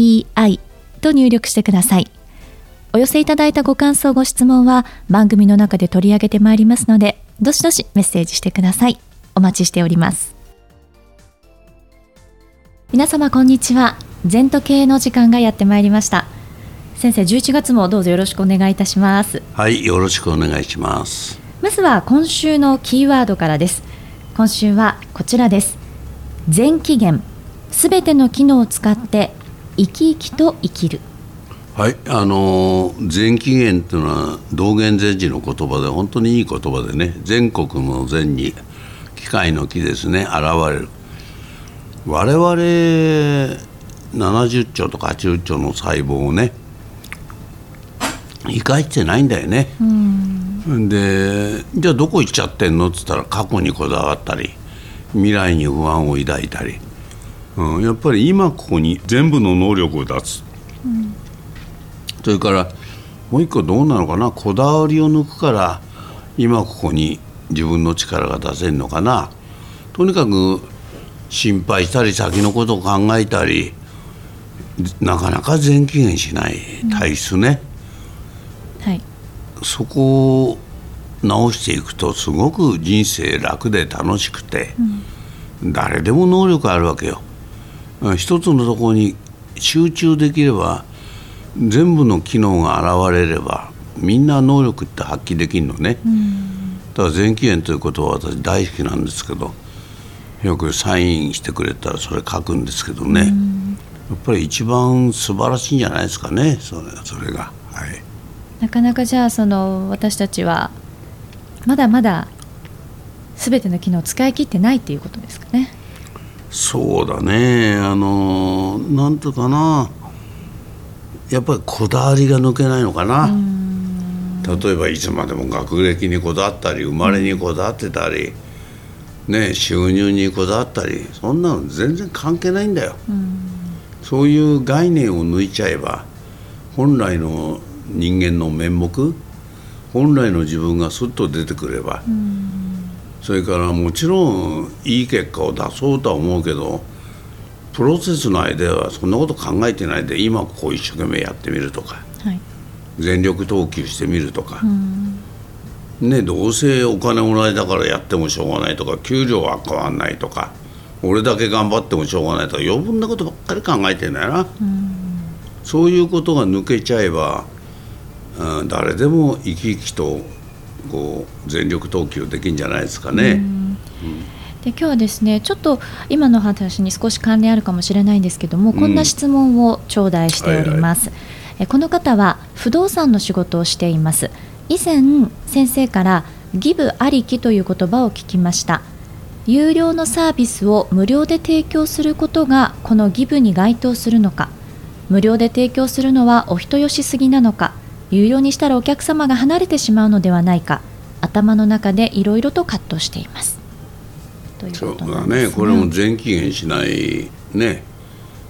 ZENTOKEIEI と入力してください。お寄せいただいたご感想、ご質問は番組の中で取り上げてまいりますので、どしどしメッセージしてください。お待ちしております。皆様こんにちは。全時計の時間がやってまいりました。先生、11月もどうぞよろしくお願いいたします。はい、よろしくお願いします。まずは今週のキーワードからです。今週はこちらです。全期限すべての機能を使って生き生きと生きる。はいあの全期限というのは道元禅師の言葉で本当にいい言葉でね全国の善に機械の木ですね現れる。我々70兆とか80兆の細胞をね生かしてないんだよね、でじゃあどこ行っちゃってんの？っつったら過去にこだわったり未来に不安を抱いたり、うん、やっぱり今ここに全部の能力を出す、うん、それからもう一個どうなのかな？こだわりを抜くから今ここに自分の力が出せるのかな？とにかく心配したり先のことを考えたりなかなか全機嫌しない。体質ね、うん、はい、そこを直していくとすごく人生楽で楽しくて、うん、誰でも能力あるわけよ。一つのところに集中できれば全部の機能が現れればみんな能力って発揮できるのね、うん、だから全期限ということは私大好きなんですけどよくサインしてくれたらそれ書くんですけどね、うん、やっぱり一番素晴らしいんじゃないですかねそれそれが。はい、なかなかじゃあその私たちはまだまだ全ての機能を使い切ってないっていうことですかね。そうだね。あのなんとかな。やっぱりこだわりが抜けないのかな。例えばいつまでも学歴にこだわったり生まれにこだわってたり、ね、収入にこだわったりそんなの全然関係ないんだよ。そういう概念を抜いちゃえば本来の人間の面目本来の自分がすっと出てくれば、それからもちろんいい結果を出そうとは思うけどプロセスの間はそんなこと考えてないで今こう一生懸命やってみるとか、はい、全力投球してみるとか、ね、どうせお金もらえたからやってもしょうがないとか給料は変わんないとか俺だけ頑張ってもしょうがないとか余分なことばっかり考えてんだよな、そういうことが抜けちゃえばうん、誰でも生き生きとこう全力投球できるんじゃないですかね。うん。で今日はですねちょっと今の話に少し関連あるかもしれないんですけども、こんな質問を頂戴しております、はいはい、この方は不動産の仕事をしています。以前先生からギブありきという言葉を聞きました。有料のサービスを無料で提供することがこのギブに該当するのか。無料で提供するのはお人よしすぎなのか有料にしたらお客様が離れてしまうのではないか。頭の中でいろいろと葛藤しています。とそうだね。これも全期限しないね。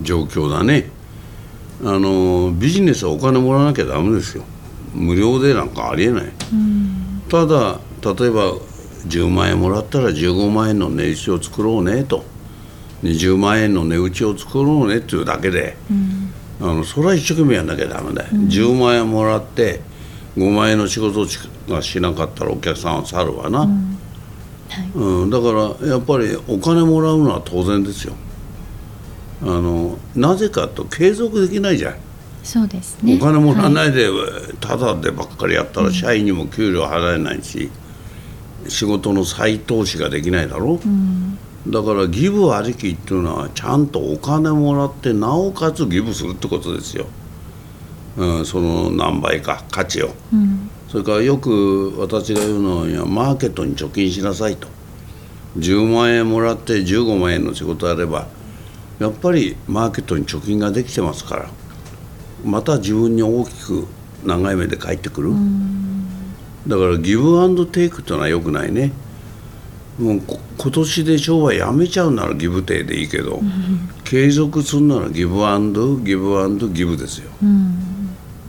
状況だね。あのビジネスはお金もらわなきゃダメですよ。無料でなんかありえない、ただ例えば10万円もらったら15万円の値打ちを作ろうねと。20万円の値打ちを作ろうねっていうだけで、うんあのそれは一生懸命やんなきゃダメだよ、うん、10万円もらって5万円の仕事がしなかったらお客さんは去るわな、うん。はい。うん、だからやっぱりお金もらうのは当然ですよ。あのなぜかと継続できないじゃん。そうですね。お金もらわないで、はい、ただでばっかりやったら社員にも給料払えないし、仕事の再投資ができないだろ、うんだからギブありきっていうのはちゃんとお金もらってなおかつギブするってことですよ、うん、その何倍か価値を、うん、それからよく私が言うのはマーケットに貯金しなさいと。10万円もらって15万円の仕事あればやっぱりマーケットに貯金ができてますから。また自分に大きく長い目で返ってくる。だからギブアンドテイクというのはよくないねもう今年で商売やめちゃうならギブテイでいいけど、継続するならギブアンドギブアンドギブですよ、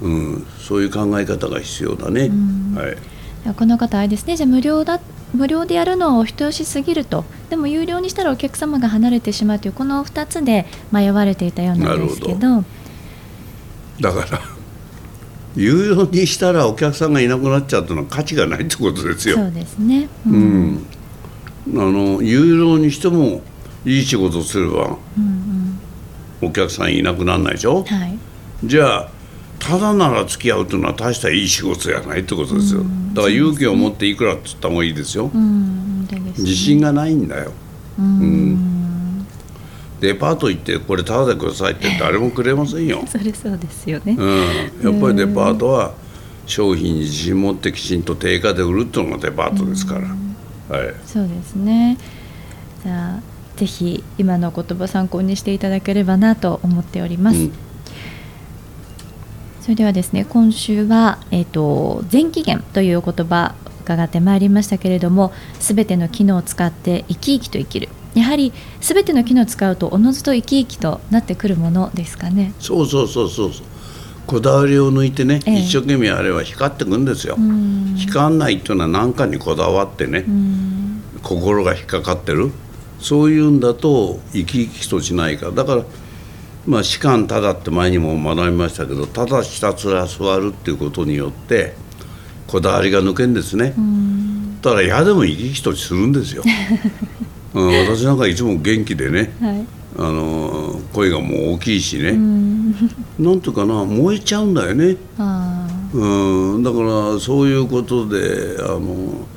うん、そういう考え方が必要だね、はい、この方あれですね。じゃあ無料だ無料でやるのはお人よしすぎると。でも有料にしたらお客様が離れてしまうというこの2つで迷われていたようなんですけど。だから 有料にしたらお客さんがいなくなっちゃうというのは価値がないってことですよ。そうですね、うん、の有料にしてもいい仕事すれば、うんうん、お客さんいなくならないでしょ、はい、じゃあただなら付き合うというのは大したいい仕事じゃないってことですよ、うん、だから勇気を持っていくらって言った方がいいですよ、うん、自信がないん。だよ、うん。デパート行ってこれタダでくださいって誰もくれません。よそれそうですよね、うん、やっぱりデパートは商品に自信持ってきちん。と定価で売るっていうのがデパートですから、はい、そうですね。じゃあぜひ今の言葉参考にしていただければなと思っております、うん。それではですね今週は、えーと、全期限という言葉伺ってまいりましたけれどもすべての機能を使って生き生きと生きる。やはりすべての機能を使うとおのずと生き生きとなってくるものですかね。そうそうそうそうこだわりを抜いてね、ええ、一生懸命あれば光ってくんですよ。光んないっていうのは何かにこだわってね心が引っかかってる。そういうんだと生き生きとしないから。だからまあ、士官ただって前にも学びましたけどただひたすら座るっていうことによってこだわりが抜けんですね。だから嫌でも生き生きとするんですよ、うん、私なんかいつも元気でね、はい、あの声がもう大きいしね。なんとかな燃えちゃうんだよね。うん。だからそういうことであの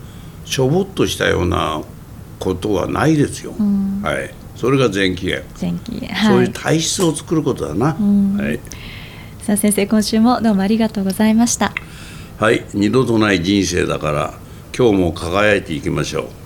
しょぼっとしたようなことはないですよ、はい。それが前期限。前期限、はい、そういう体質を作ることだな、はい、さあ先生今週もどうもありがとうございました。はい。二度とない人生だから今日も輝いていきましょう